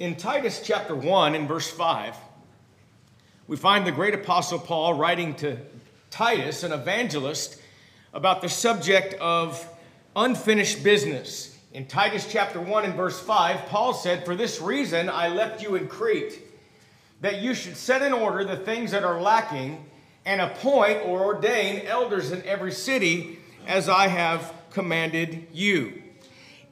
In Titus chapter 1 and verse 5, we find the great apostle Paul writing to Titus, an evangelist, about the subject of unfinished business. In Titus chapter 1 and verse 5, Paul said, For this reason I left you in Crete, that you should set in order the things that are lacking, and appoint or ordain elders in every city, as I have commanded you.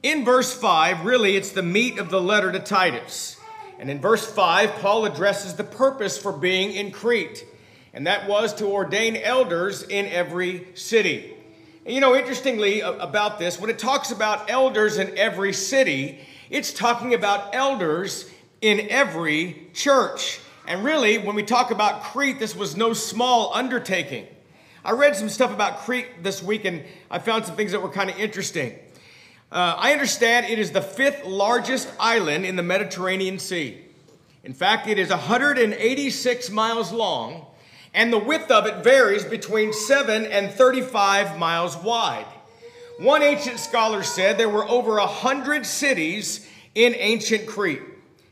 In verse 5, really, it's the meat of the letter to Titus. And in verse 5, Paul addresses the purpose for being in Crete, and that was to ordain elders in every city. And you know, interestingly about this, when it talks about elders in every city, it's talking about elders in every church. And really, when we talk about Crete, this was no small undertaking. I read some stuff about Crete this week and I found some things that were kind of interesting. Uh, I understand it is the fifth largest island in the Mediterranean Sea. In fact, it is 186 miles long and the width of it varies between 7 and 35 miles wide. One ancient scholar said there were over 100 cities in ancient Crete.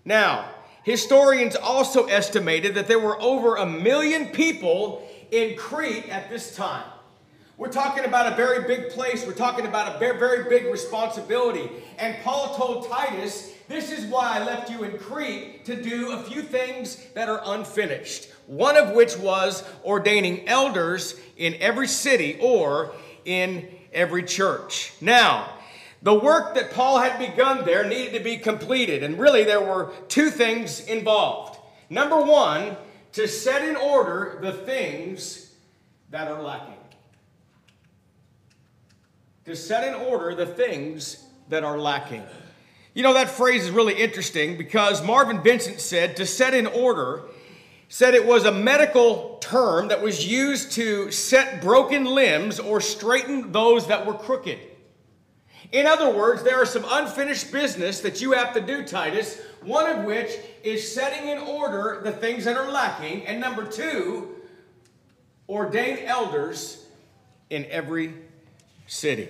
Now, historians also estimated that there were over a million people in Crete at this time. We're talking about a very big place. We're talking about a very, very big responsibility. And Paul told Titus, This is why I left you in Crete to do a few things that are unfinished one of which was ordaining elders in every city or in every church. Now, the work that Paul had begun there needed to be completed, and really there were two things involved. Number one, to set in order the things that are lacking. To set in order the things that are lacking. You know, that phrase is really interesting because Marvin Vincent said to set in order said it was a medical term that was used to set broken limbs or straighten those that were crooked. In other words, there are some unfinished business that you have to do, Titus, one of which is setting in order the things that are lacking, and number two, ordain elders in every city.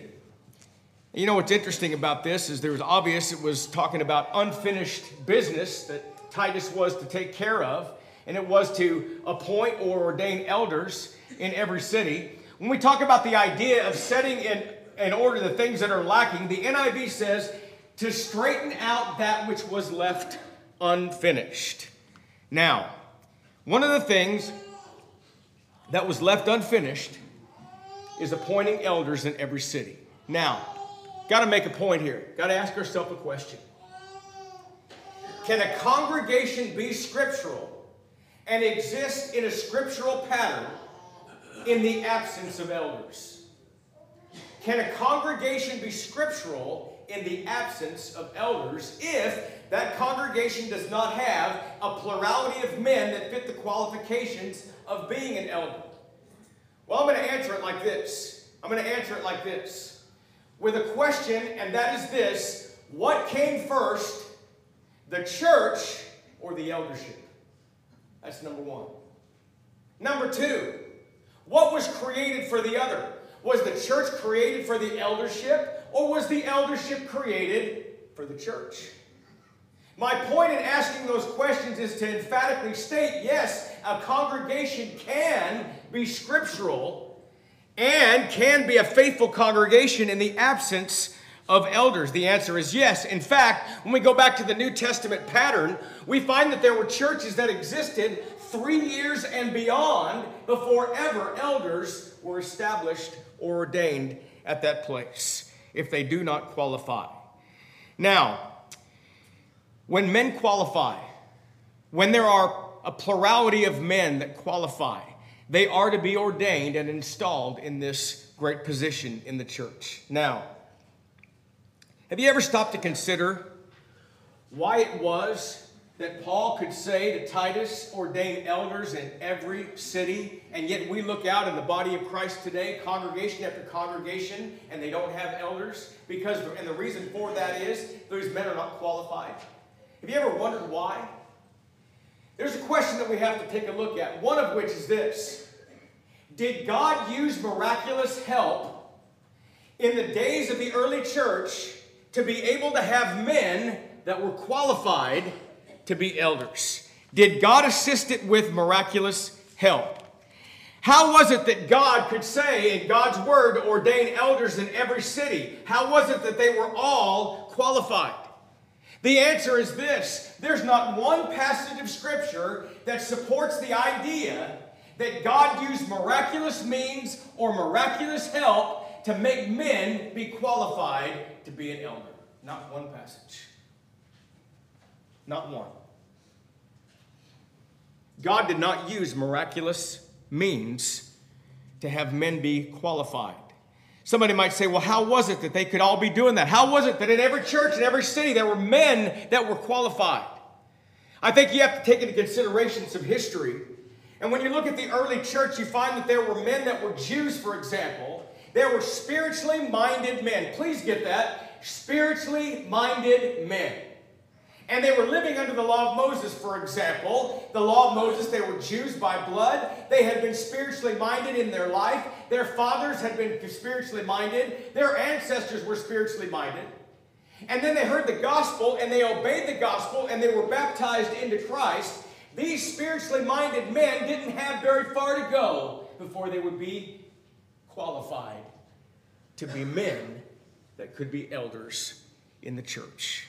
You know what's interesting about this is there was obvious it was talking about unfinished business that Titus was to take care of and it was to appoint or ordain elders in every city. When we talk about the idea of setting in, in order the things that are lacking, the NIV says to straighten out that which was left unfinished. Now, one of the things that was left unfinished is appointing elders in every city. Now, got to make a point here. Got to ask ourselves a question. Can a congregation be scriptural and exist in a scriptural pattern in the absence of elders? Can a congregation be scriptural in the absence of elders if that congregation does not have a plurality of men that fit the qualifications of being an elder? Well, I'm going to answer it like this. I'm going to answer it like this with a question, and that is this What came first, the church or the eldership? That's number one. Number two, what was created for the other? Was the church created for the eldership, or was the eldership created for the church? My point in asking those questions is to emphatically state yes, a congregation can be scriptural and can be a faithful congregation in the absence of elders? The answer is yes. In fact, when we go back to the New Testament pattern, we find that there were churches that existed three years and beyond before ever elders were established or ordained at that place if they do not qualify. Now, when men qualify, when there are a plurality of men that qualify, they are to be ordained and installed in this great position in the church. Now, have you ever stopped to consider why it was that Paul could say to Titus, ordain elders in every city, and yet we look out in the body of Christ today, congregation after congregation, and they don't have elders? Because, and the reason for that is those men are not qualified. Have you ever wondered why? There's a question that we have to take a look at, one of which is this Did God use miraculous help in the days of the early church to be able to have men that were qualified to be elders? Did God assist it with miraculous help? How was it that God could say in God's word ordain elders in every city? How was it that they were all qualified? The answer is this there's not one passage of Scripture that supports the idea that God used miraculous means or miraculous help to make men be qualified to be an elder. Not one passage. Not one. God did not use miraculous means to have men be qualified. Somebody might say, well, how was it that they could all be doing that? How was it that in every church, in every city, there were men that were qualified? I think you have to take into consideration some history. And when you look at the early church, you find that there were men that were Jews, for example. There were spiritually minded men. Please get that. Spiritually minded men. And they were living under the law of Moses, for example. The law of Moses, they were Jews by blood. They had been spiritually minded in their life. Their fathers had been spiritually minded. Their ancestors were spiritually minded. And then they heard the gospel and they obeyed the gospel and they were baptized into Christ. These spiritually minded men didn't have very far to go before they would be qualified to be men that could be elders in the church.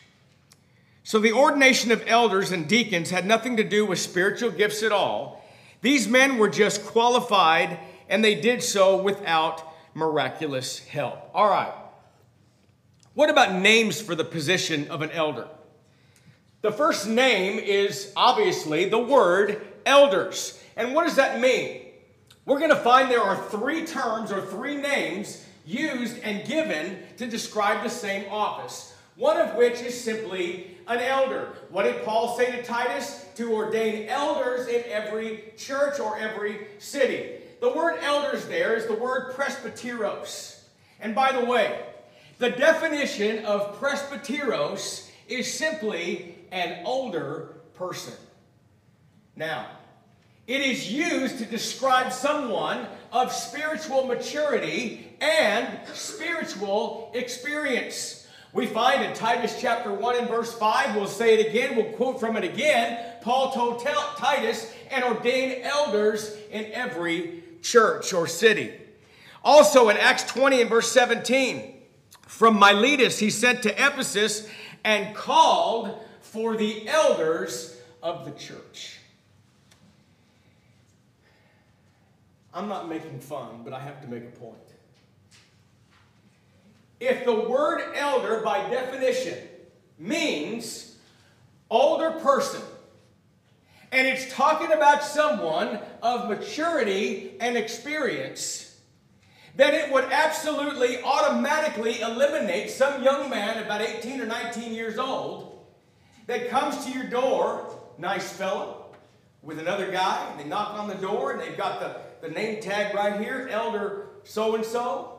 So the ordination of elders and deacons had nothing to do with spiritual gifts at all. These men were just qualified, and they did so without miraculous help. All right. What about names for the position of an elder? The first name is obviously the word elders. And what does that mean? We're going to find there are three terms or three names used and given to describe the same office one of which is simply an elder. What did Paul say to Titus? To ordain elders in every church or every city. The word elders there is the word presbyteros. And by the way, the definition of presbyteros is simply an older person. Now, it is used to describe someone of spiritual maturity and spiritual experience. We find in Titus chapter 1 and verse 5, we'll say it again, we'll quote from it again. Paul told Titus and ordained elders in every church or city. Also in Acts 20 and verse 17, from Miletus he sent to Ephesus and called for the elders of the church. I'm not making fun, but I have to make a point. If the word elder, by definition, means older person, and it's talking about someone of maturity and experience, then it would absolutely automatically eliminate some young man about 18 or 19 years old that comes to your door, nice fellow, with another guy, and they knock on the door and they've got the, the name tag right here, elder so and so.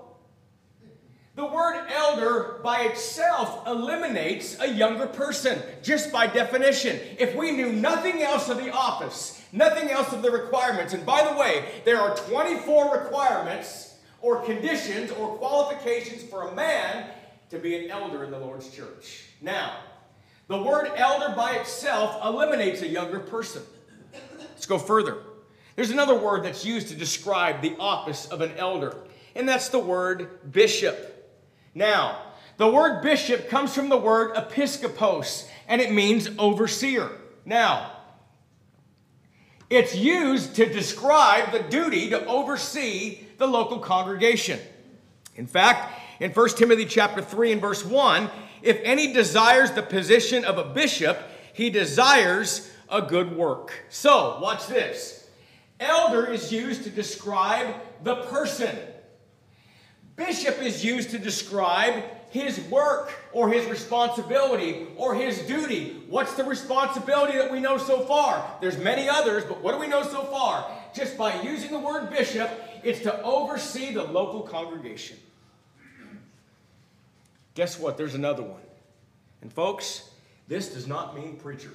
The word elder by itself eliminates a younger person, just by definition. If we knew nothing else of the office, nothing else of the requirements, and by the way, there are 24 requirements or conditions or qualifications for a man to be an elder in the Lord's church. Now, the word elder by itself eliminates a younger person. Let's go further. There's another word that's used to describe the office of an elder, and that's the word bishop. Now, the word bishop comes from the word episkopos, and it means overseer. Now, it's used to describe the duty to oversee the local congregation. In fact, in 1 Timothy chapter 3 and verse 1, if any desires the position of a bishop, he desires a good work. So, watch this. Elder is used to describe the person Bishop is used to describe his work or his responsibility or his duty. What's the responsibility that we know so far? There's many others, but what do we know so far? Just by using the word bishop, it's to oversee the local congregation. Guess what? There's another one. And folks, this does not mean preacher.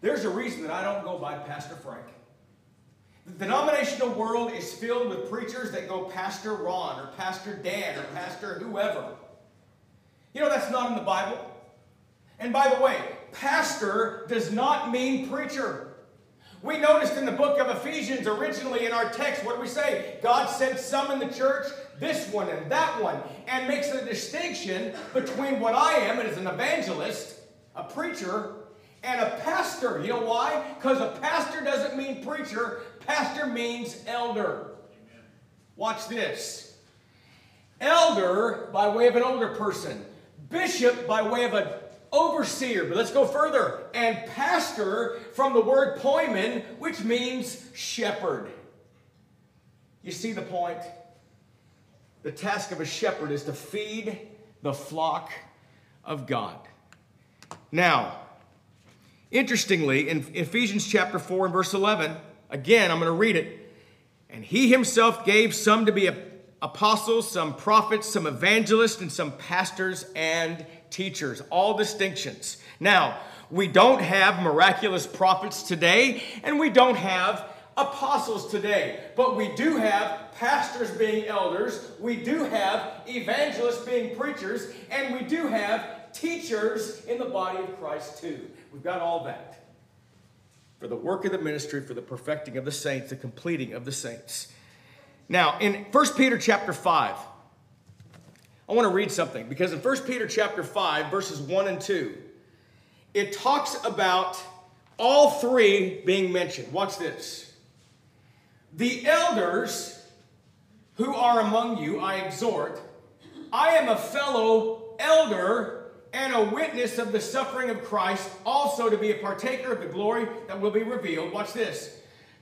There's a reason that I don't go by Pastor Frank. The denominational world is filled with preachers that go Pastor Ron or Pastor Dan or Pastor whoever. You know, that's not in the Bible. And by the way, pastor does not mean preacher. We noticed in the book of Ephesians, originally in our text, what we say? God sent some in the church, this one and that one, and makes a distinction between what I am as an evangelist, a preacher, and a pastor. You know why? Because a pastor doesn't mean preacher, pastor means elder. Watch this. Elder by way of an older person, bishop by way of an overseer. But let's go further. And pastor from the word poimen, which means shepherd. You see the point? The task of a shepherd is to feed the flock of God. Now, interestingly, in Ephesians chapter 4 and verse 11, again, I'm going to read it. And he himself gave some to be apostles, some prophets, some evangelists, and some pastors and teachers. All distinctions. Now, we don't have miraculous prophets today, and we don't have apostles today, but we do have pastors being elders, we do have evangelists being preachers, and we do have teachers in the body of Christ too. We've got all that for the work of the ministry, for the perfecting of the saints, the completing of the saints. Now, in 1 Peter chapter 5, I want to read something because in 1 Peter chapter 5, verses 1 and 2, it talks about all three being mentioned. Watch this. The elders who are among you, I exhort, I am a fellow elder and a witness of the suffering of Christ, also to be a partaker of the glory that will be revealed. Watch this.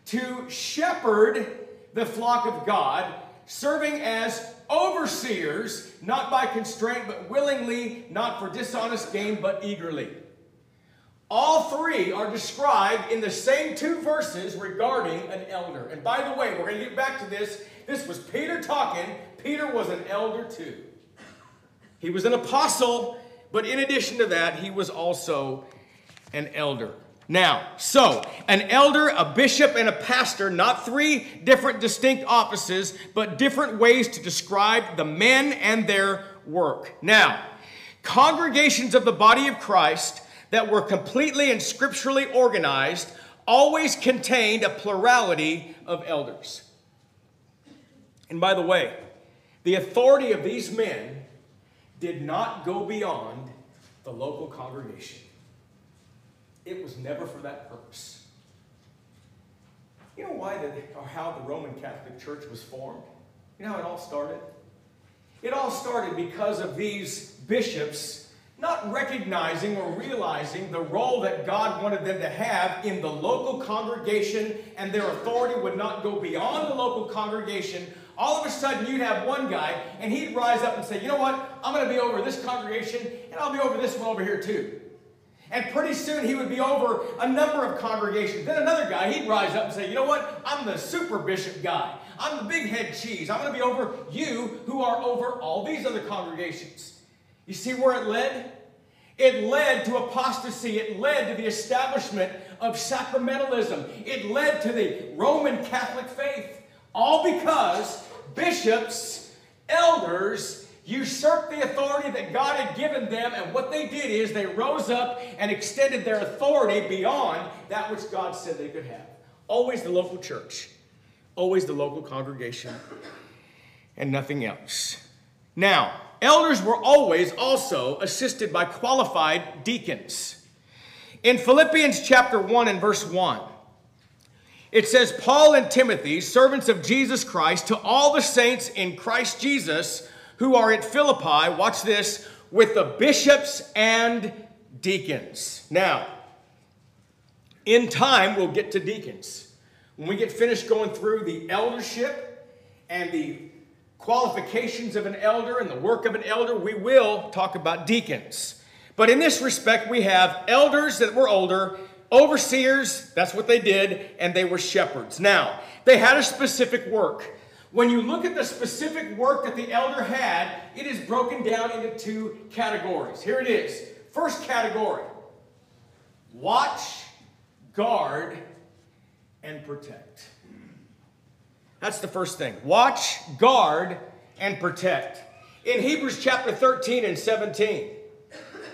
To shepherd the flock of God, serving as overseers, not by constraint, but willingly, not for dishonest gain, but eagerly. All three are described in the same two verses regarding an elder. And by the way, we're going to get back to this. This was Peter talking. Peter was an elder too. He was an apostle but in addition to that, he was also an elder. Now, so an elder, a bishop, and a pastor, not three different distinct offices, but different ways to describe the men and their work. Now, congregations of the body of Christ that were completely and scripturally organized always contained a plurality of elders. And by the way, the authority of these men did not go beyond the local congregation. It was never for that purpose. You know why the, or how the Roman Catholic Church was formed? You know how it all started? It all started because of these bishops not recognizing or realizing the role that God wanted them to have in the local congregation, and their authority would not go beyond the local congregation all of a sudden you'd have one guy and he'd rise up and say, you know what, I'm going to be over this congregation and I'll be over this one over here too. And pretty soon he would be over a number of congregations. Then another guy, he'd rise up and say, you know what, I'm the super bishop guy. I'm the big head cheese. I'm going to be over you who are over all these other congregations. You see where it led? It led to apostasy. It led to the establishment of sacramentalism. It led to the Roman Catholic faith. All because bishops, elders, usurped the authority that God had given them, and what they did is they rose up and extended their authority beyond that which God said they could have. Always the local church, always the local congregation, and nothing else. Now, elders were always also assisted by qualified deacons. In Philippians chapter 1 and verse 1, it says, Paul and Timothy, servants of Jesus Christ, to all the saints in Christ Jesus who are at Philippi, watch this, with the bishops and deacons. Now, in time, we'll get to deacons. When we get finished going through the eldership and the qualifications of an elder and the work of an elder, we will talk about deacons. But in this respect, we have elders that were older Overseers, that's what they did, and they were shepherds. Now, they had a specific work. When you look at the specific work that the elder had, it is broken down into two categories. Here it is. First category watch, guard, and protect. That's the first thing. Watch, guard, and protect. In Hebrews chapter 13 and 17,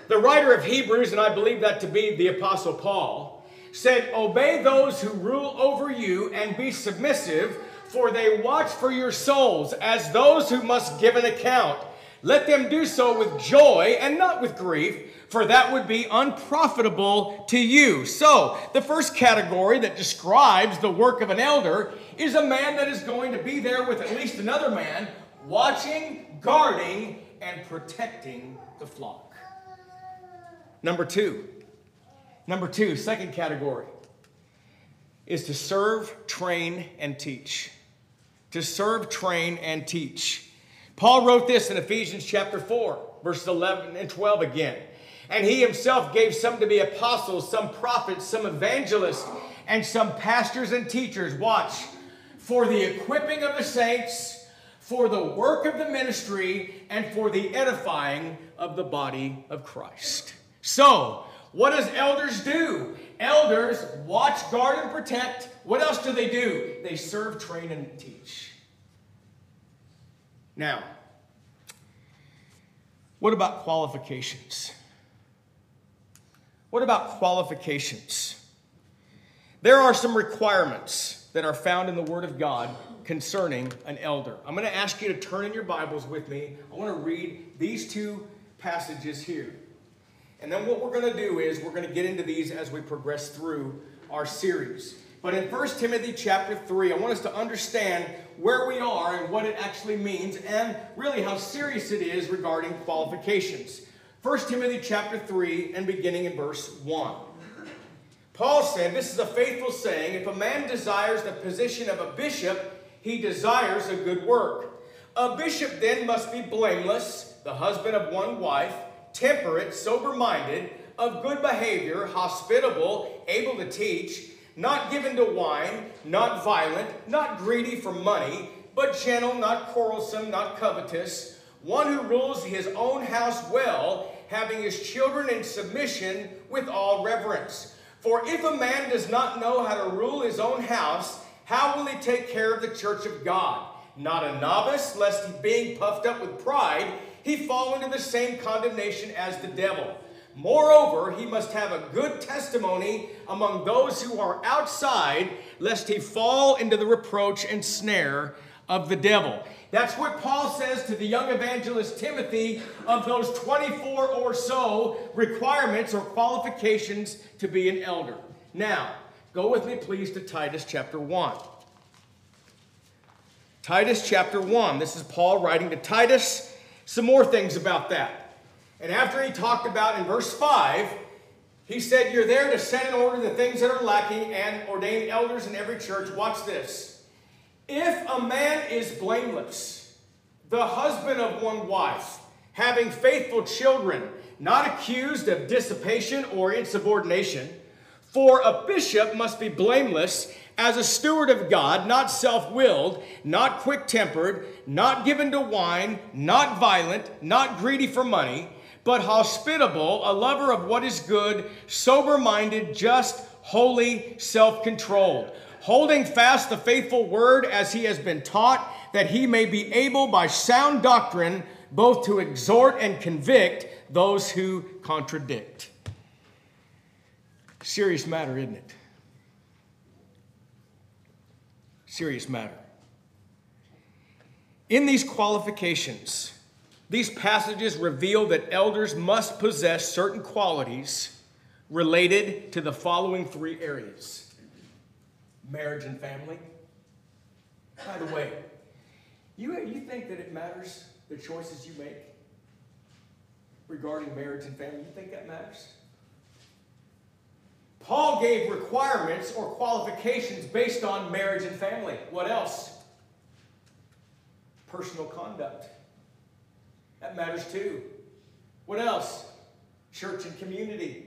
the writer of Hebrews, and I believe that to be the Apostle Paul, said, Obey those who rule over you and be submissive, for they watch for your souls as those who must give an account. Let them do so with joy and not with grief, for that would be unprofitable to you. So, the first category that describes the work of an elder is a man that is going to be there with at least another man, watching, guarding, and protecting the flock. Number two, number two, second category, is to serve, train, and teach. To serve, train, and teach. Paul wrote this in Ephesians chapter 4, verses 11 and 12 again. And he himself gave some to be apostles, some prophets, some evangelists, and some pastors and teachers. Watch. For the equipping of the saints, for the work of the ministry, and for the edifying of the body of Christ. So, what does elders do? Elders watch, guard, and protect. What else do they do? They serve, train, and teach. Now, what about qualifications? What about qualifications? There are some requirements that are found in the Word of God concerning an elder. I'm going to ask you to turn in your Bibles with me. I want to read these two passages here. And then what we're going to do is we're going to get into these as we progress through our series. But in 1 Timothy chapter 3, I want us to understand where we are and what it actually means and really how serious it is regarding qualifications. 1 Timothy chapter 3 and beginning in verse 1. Paul said, This is a faithful saying, if a man desires the position of a bishop, he desires a good work. A bishop then must be blameless, the husband of one wife, temperate, sober minded, of good behavior, hospitable, able to teach, not given to wine, not violent, not greedy for money, but gentle, not quarrelsome, not covetous, one who rules his own house well having his children in submission with all reverence. For if a man does not know how to rule his own house, how will he take care of the church of God? Not a novice, lest he being puffed up with pride, he fall into the same condemnation as the devil. Moreover, he must have a good testimony among those who are outside, lest he fall into the reproach and snare of the devil. That's what Paul says to the young evangelist Timothy of those 24 or so requirements or qualifications to be an elder. Now, go with me, please, to Titus chapter 1. Titus chapter 1. This is Paul writing to Titus. Some more things about that. And after he talked about in verse 5, he said, You're there to set in order the things that are lacking and ordain elders in every church. Watch this. If a man is blameless, the husband of one wife, having faithful children, not accused of dissipation or insubordination, for a bishop must be blameless as a steward of God, not self willed, not quick tempered, not given to wine, not violent, not greedy for money, but hospitable, a lover of what is good, sober minded, just, holy, self controlled holding fast the faithful word as he has been taught, that he may be able by sound doctrine both to exhort and convict those who contradict. Serious matter, isn't it? Serious matter. In these qualifications, these passages reveal that elders must possess certain qualities related to the following three areas marriage and family. By the way, you, you think that it matters the choices you make regarding marriage and family? You think that matters? Paul gave requirements or qualifications based on marriage and family. What else? Personal conduct. That matters too. What else? Church and community.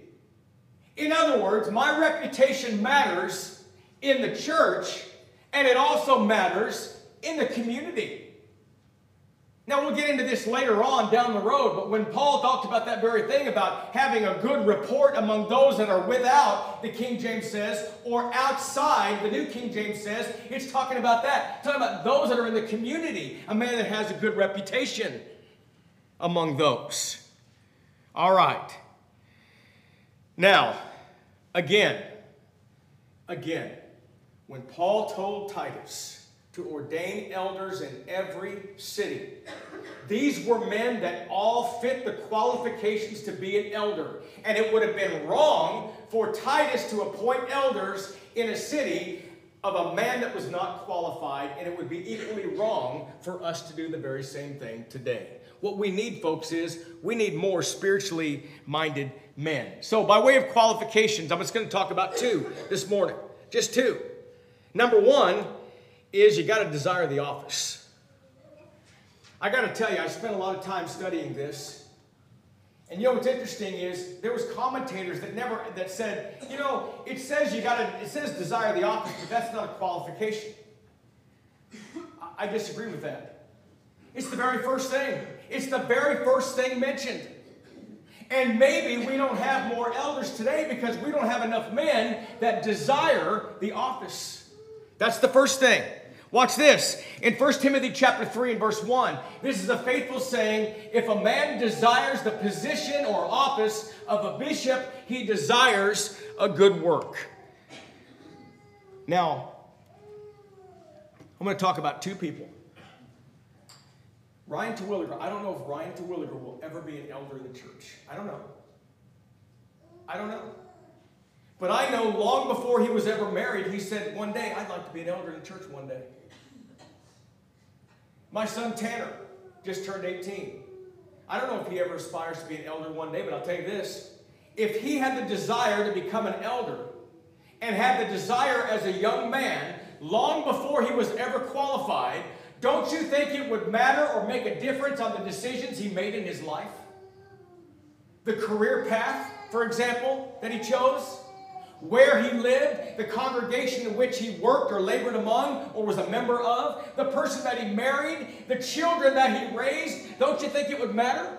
In other words, my reputation matters in the church, and it also matters in the community. Now, we'll get into this later on down the road, but when Paul talked about that very thing about having a good report among those that are without, the King James says, or outside, the New King James says, it's talking about that. It's talking about those that are in the community, a man that has a good reputation among those. All right. Now, again, again, when Paul told Titus to ordain elders in every city, these were men that all fit the qualifications to be an elder. And it would have been wrong for Titus to appoint elders in a city of a man that was not qualified, and it would be equally wrong for us to do the very same thing today. What we need, folks, is we need more spiritually minded men. So, by way of qualifications, I'm just going to talk about two this morning. Just two. Number one is you got to desire the office. I got to tell you, I spent a lot of time studying this. And you know what's interesting is there was commentators that never that said, you know, it says you got to it says desire the office, but that's not a qualification. I disagree with that. It's the very first thing. It's the very first thing mentioned. And maybe we don't have more elders today because we don't have enough men that desire the office. That's the first thing. Watch this. In 1 Timothy chapter 3 and verse 1, this is a faithful saying, if a man desires the position or office of a bishop, he desires a good work. Now, I'm going to talk about two people. Ryan Terwilliger, I don't know if Ryan Terwilliger will ever be an elder in the church. I don't know. I don't know. But I know long before he was ever married, he said, One day I'd like to be an elder in the church one day. My son Tanner just turned 18. I don't know if he ever aspires to be an elder one day, but I'll tell you this. If he had the desire to become an elder and had the desire as a young man, long before he was ever qualified, don't you think it would matter or make a difference on the decisions he made in his life? The career path, for example, that he chose? Where he lived, the congregation in which he worked or labored among or was a member of, the person that he married, the children that he raised, don't you think it would matter?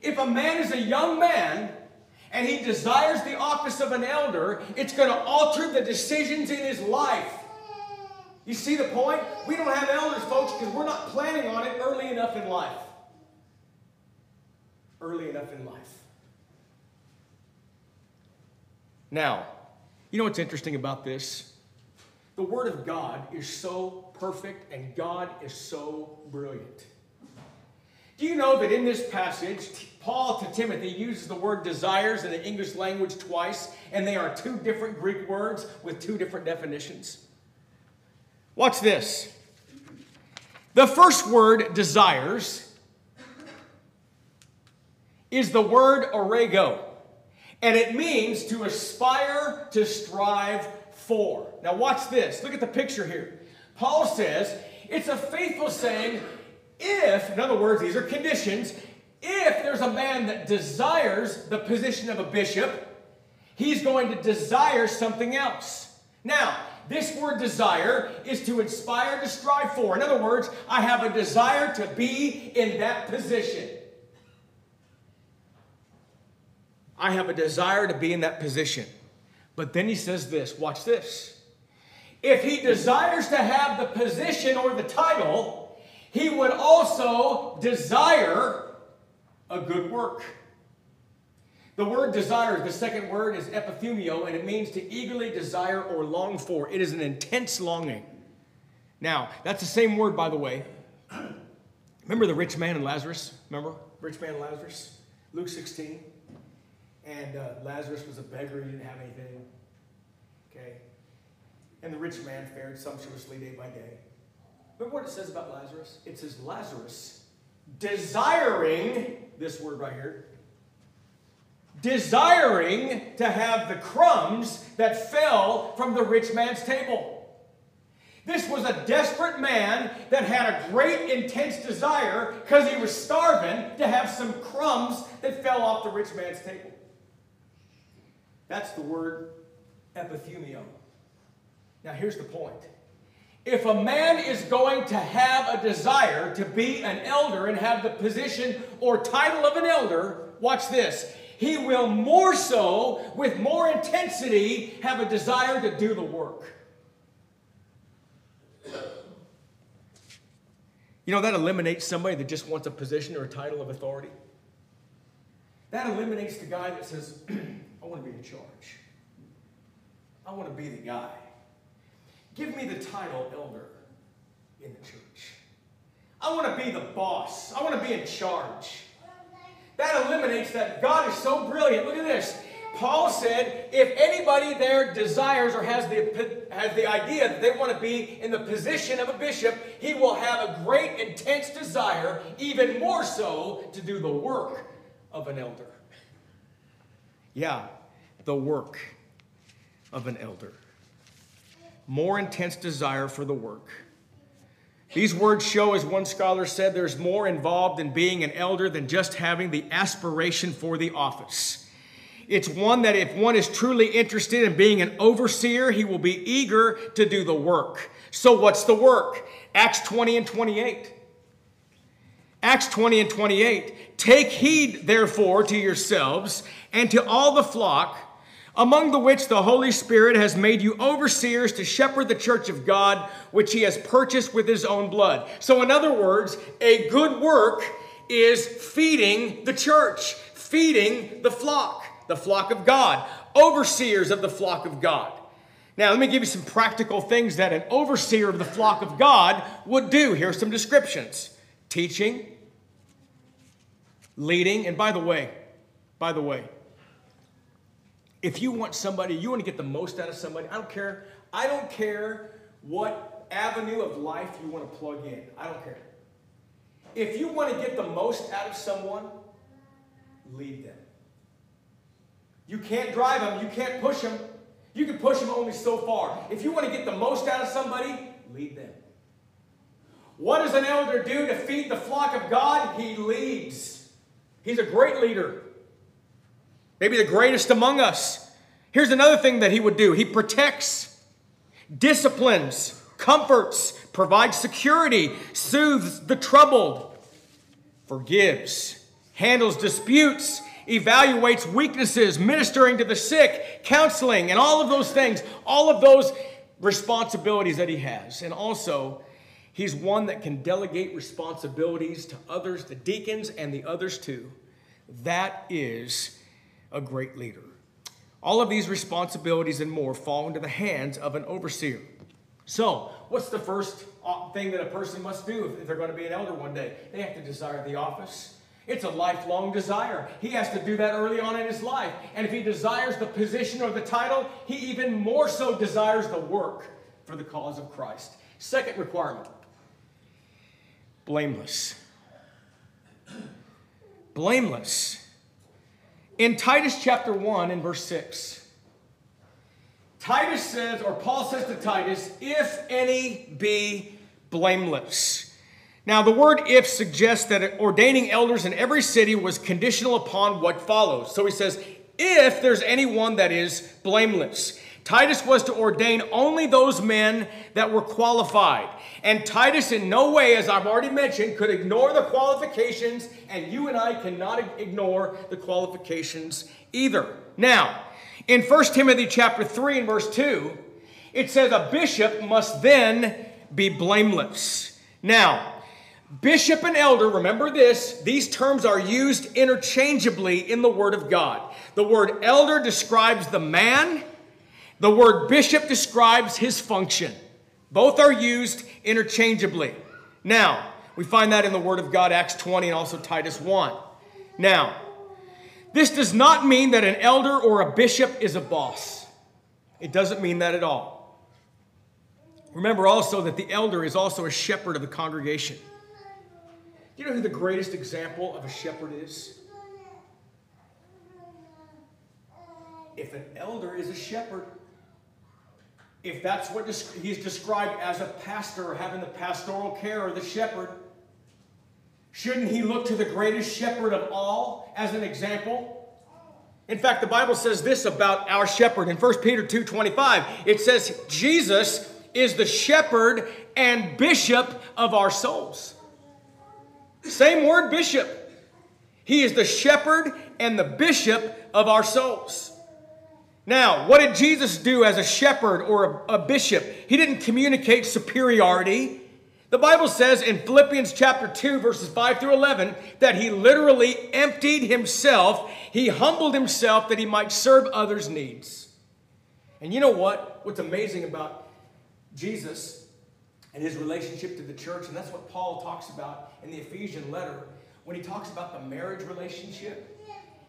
If a man is a young man and he desires the office of an elder, it's going to alter the decisions in his life. You see the point? We don't have elders, folks, because we're not planning on it early enough in life. Early enough in life. Now, you know what's interesting about this? The Word of God is so perfect and God is so brilliant. Do you know that in this passage, Paul to Timothy uses the word desires in the English language twice, and they are two different Greek words with two different definitions? Watch this. The first word, desires, is the word orego, and it means to aspire, to strive for. Now, watch this. Look at the picture here. Paul says it's a faithful saying if, in other words, these are conditions, if there's a man that desires the position of a bishop, he's going to desire something else. Now, this word desire is to inspire, to strive for. In other words, I have a desire to be in that position. I have a desire to be in that position. But then he says this watch this. If he desires to have the position or the title, he would also desire a good work. The word desire, the second word is epithumio, and it means to eagerly desire or long for. It is an intense longing. Now, that's the same word, by the way. Remember the rich man and Lazarus? Remember? Rich man and Lazarus? Luke 16. And uh, Lazarus was a beggar, he didn't have anything. Okay? And the rich man fared sumptuously day by day. Remember what it says about Lazarus? It says, Lazarus, desiring, this word right here, desiring to have the crumbs that fell from the rich man's table. This was a desperate man that had a great, intense desire because he was starving to have some crumbs that fell off the rich man's table. That's the word epithumio. Now, here's the point. If a man is going to have a desire to be an elder and have the position or title of an elder, watch this he will more so, with more intensity, have a desire to do the work. You know, that eliminates somebody that just wants a position or a title of authority. That eliminates the guy that says, I want to be in charge. I want to be the guy. Give me the title elder in the church. I want to be the boss. I want to be in charge. That eliminates that. God is so brilliant. Look at this. Paul said, if anybody there desires or has the, has the idea that they want to be in the position of a bishop, he will have a great, intense desire, even more so, to do the work of an elder. Yeah, the work of an elder. More intense desire for the work. These words show, as one scholar said, there's more involved in being an elder than just having the aspiration for the office. It's one that if one is truly interested in being an overseer, he will be eager to do the work. So, what's the work? Acts 20 and 28. Acts 20 and 28. Take heed, therefore, to yourselves and to all the flock among the which the Holy Spirit has made you overseers to shepherd the church of God, which he has purchased with his own blood. So, in other words, a good work is feeding the church, feeding the flock, the flock of God, overseers of the flock of God. Now, let me give you some practical things that an overseer of the flock of God would do. Here are some descriptions teaching, leading, and by the way, by the way, if you want somebody, you want to get the most out of somebody, I don't care. I don't care what avenue of life you want to plug in. I don't care. If you want to get the most out of someone, lead them. You can't drive them, you can't push them. You can push them only so far. If you want to get the most out of somebody, lead them. What does an elder do to feed the flock of God? He leads. He's a great leader maybe the greatest among us. Here's another thing that he would do he protects, disciplines, comforts, provides security, soothes the troubled, forgives, handles disputes, evaluates weaknesses, ministering to the sick, counseling, and all of those things, all of those responsibilities that he has. And also, he's one that can delegate responsibilities to others, the deacons and the others too. That is a great leader. All of these responsibilities and more fall into the hands of an overseer. So, what's the first uh, thing that a person must do if they're going to be an elder one day? They have to desire the office. It's a lifelong desire. He has to do that early on in his life. And if he desires the position or the title, he even more so desires the work for the cause of Christ. Second requirement blameless. Blameless. In Titus chapter 1 and verse 6, Titus says, or Paul says to Titus, if any be blameless. Now, the word if suggests that ordaining elders in every city was conditional upon what follows. So he says, if there's anyone that is blameless. Titus was to ordain only those men that were qualified. And Titus, in no way, as I've already mentioned, could ignore the qualifications, and you and I cannot ignore the qualifications either. Now, in 1 Timothy chapter 3 and verse 2, it says a bishop must then be blameless. Now, bishop and elder, remember this, these terms are used interchangeably in the Word of God. The word elder describes the man the word bishop describes his function. Both are used interchangeably. Now, we find that in the Word of God, Acts 20, and also Titus 1. Now, this does not mean that an elder or a bishop is a boss. It doesn't mean that at all. Remember also that the elder is also a shepherd of the congregation. Do you know who the greatest example of a shepherd is? If an elder is a shepherd, if that's what he's described as a pastor or having the pastoral care or the shepherd, shouldn't he look to the greatest shepherd of all as an example? In fact, the Bible says this about our shepherd in 1 Peter 2:25. It says Jesus is the shepherd and bishop of our souls. Same word bishop. He is the shepherd and the bishop of our souls. Now, what did Jesus do as a shepherd or a, a, bishop? He didn't communicate superiority. The Bible says in Philippians chapter 2, verses 5 through 11, that he literally emptied himself. He humbled himself that he might serve others' needs. And you know what? What's amazing about Jesus and his relationship to the church, and that's what Paul talks about in the Ephesian letter, when he talks about the marriage relationship.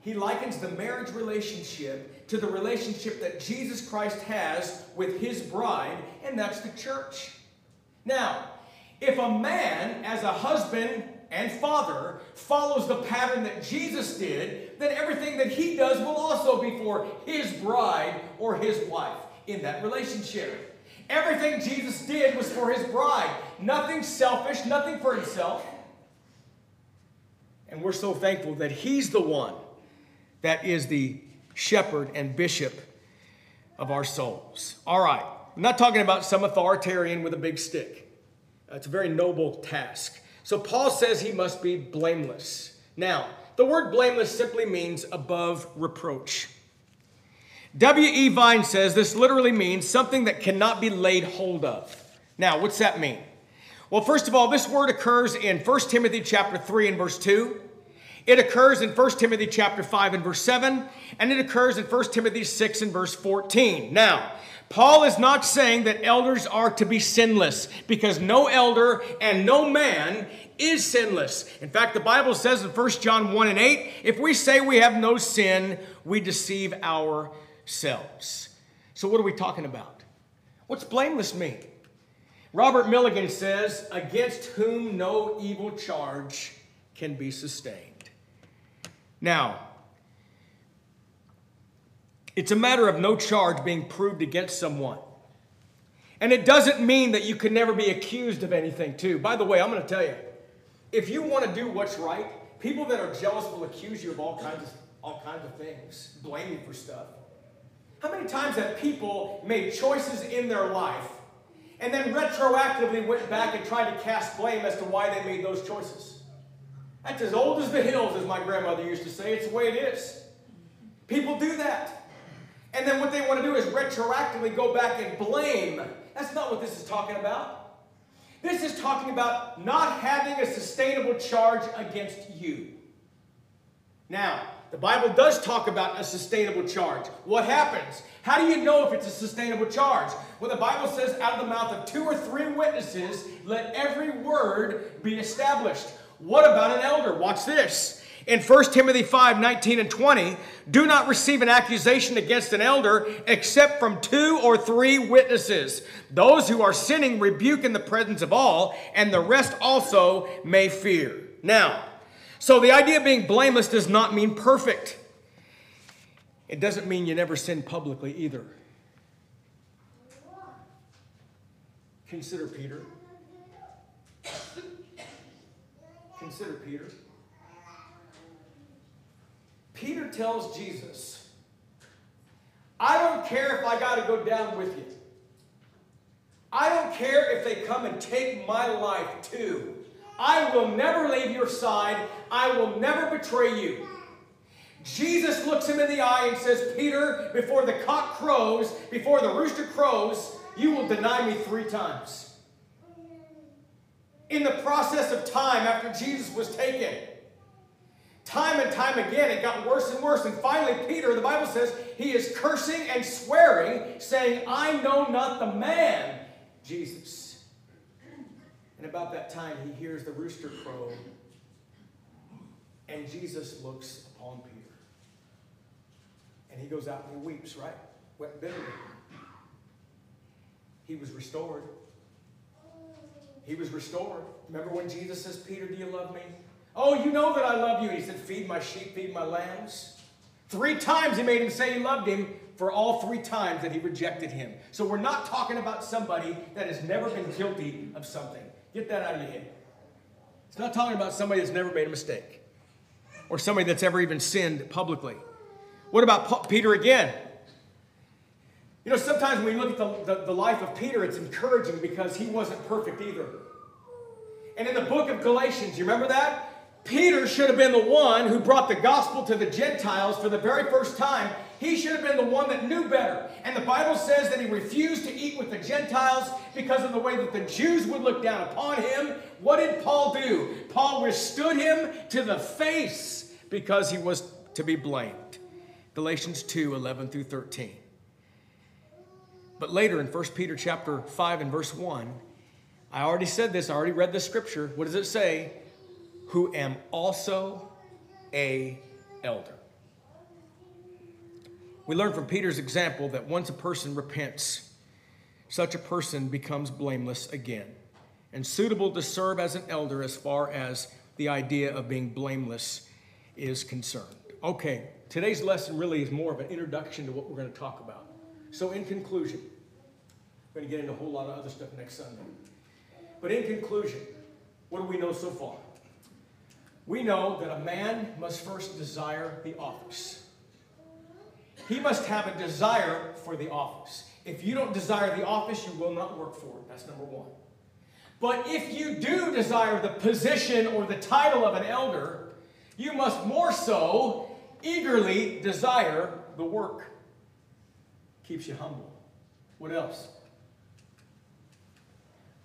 He likens the marriage relationship to the relationship that Jesus Christ has with his bride, and that's the church. Now, if a man, as a husband and father, follows the pattern that Jesus did, then everything that he does will also be for his bride or his wife in that relationship. Everything Jesus did was for his bride. Nothing selfish, nothing for himself. And we're so thankful that he's the one that is the shepherd and bishop of our souls. All right, I'm not talking about some authoritarian with a big stick. It's a very noble task. So Paul says he must be blameless. Now, the word blameless simply means above reproach. W.E. Vine says this literally means something that cannot be laid hold of. Now, what's that mean? Well, first of all, this word occurs in 1 Timothy chapter 3 and verse 2. It occurs in 1 Timothy chapter 5 and verse 7, and it occurs in 1 Timothy 6 and verse 14. Now, Paul is not saying that elders are to be sinless because no elder and no man is sinless. In fact, the Bible says in 1 John 1 and 8, if we say we have no sin, we deceive ourselves. So, what are we talking about? What's blameless mean? Robert Milligan says, against whom no evil charge can be sustained. Now, it's a matter of no charge being proved against someone. And it doesn't mean that you can never be accused of anything, too. By the way, I'm going to tell you if you want to do what's right, people that are jealous will accuse you of all kinds of, all kinds of things, blame you for stuff. How many times have people made choices in their life and then retroactively went back and tried to cast blame as to why they made those choices? That's as old as the hills, as my grandmother used to say. It's the way it is. People do that. And then what they want to do is retroactively go back and blame. That's not what this is talking about. This is talking about not having a sustainable charge against you. Now, the Bible does talk about a sustainable charge. What happens? How do you know if it's a sustainable charge? Well, the Bible says, out of the mouth of two or three witnesses, let every word be established. What about an elder? Watch this. In 1 Timothy 5 19 and 20, do not receive an accusation against an elder except from two or three witnesses. Those who are sinning rebuke in the presence of all, and the rest also may fear. Now, so the idea of being blameless does not mean perfect. It doesn't mean you never sin publicly either. Consider Peter. Consider Peter. Peter tells Jesus, I don't care if I got to go down with you. I don't care if they come and take my life too. I will never leave your side. I will never betray you. Jesus looks him in the eye and says, Peter, before the cock crows, before the rooster crows, you will deny me three times. In the process of time after Jesus was taken, Time and time again, it got worse and worse. And finally, Peter, the Bible says, he is cursing and swearing, saying, I know not the man, Jesus. And about that time, he hears the rooster crow, and Jesus looks upon Peter. And he goes out and he weeps, right? Wept bitterly. He was restored. He was restored. Remember when Jesus says, Peter, do you love me? Oh, you know that I love you. He said, Feed my sheep, feed my lambs. Three times he made him say he loved him for all three times that he rejected him. So we're not talking about somebody that has never been guilty of something. Get that out of your head. It's not talking about somebody that's never made a mistake or somebody that's ever even sinned publicly. What about Peter again? You know, sometimes when we look at the, the, the life of Peter, it's encouraging because he wasn't perfect either. And in the book of Galatians, you remember that? Peter should have been the one who brought the gospel to the Gentiles for the very first time. He should have been the one that knew better. And the Bible says that he refused to eat with the Gentiles because of the way that the Jews would look down upon him. What did Paul do? Paul withstood him to the face because he was to be blamed. Galatians 2 11 through 13. But later in 1 Peter chapter 5 and verse 1, I already said this, I already read the scripture. What does it say? who am also a elder. We learn from Peter's example that once a person repents, such a person becomes blameless again and suitable to serve as an elder as far as the idea of being blameless is concerned. Okay, today's lesson really is more of an introduction to what we're going to talk about. So, in conclusion, we're going to get into a whole lot of other stuff next Sunday. But in conclusion, what do we know so far? we know that a man must first desire the office. He must have a desire for the office. If you don't desire the office, you will not work for it. That's number one. But if you do desire the position or the title of an elder, you must more so eagerly desire the work. Keeps you humble. What else?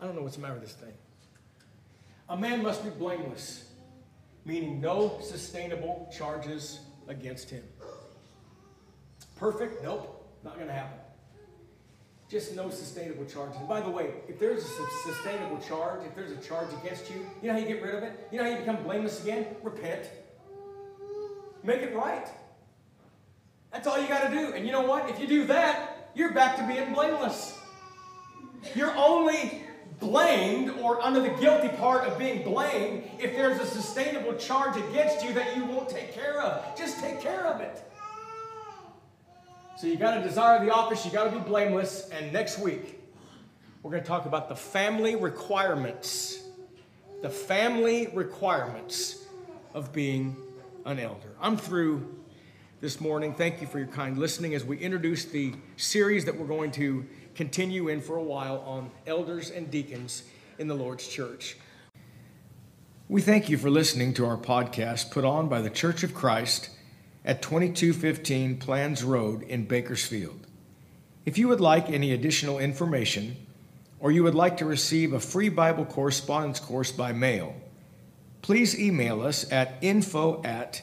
I don't know what's the matter with this thing. A man must be blameless meaning no sustainable charges against him. Perfect? Nope, not going to happen. Just no sustainable charges. And by the way, if there's a sustainable charge, if there's a charge against you, you know how you get rid of it? You know how you become blameless again? Repent. Make it right. That's all you got to do. And you know what? If you do that, you're back to being blameless. You're only blamed or under the guilty part of being blamed if there's a sustainable charge against you that you won't take care of. Just take care of it. So you got to desire the office, you got to be blameless, and next week we're going to talk about the family requirements. The family requirements of being an elder. I'm through this morning. Thank you for your kind listening as we introduce the series that we're going to continue in for a while on elders and deacons in the Lord's church. We thank you for listening to our podcast put on by the Church of Christ at 2215 Planz Road in Bakersfield. If you would like any additional information, or you would like to receive a free Bible correspondence course by mail, please email us at info at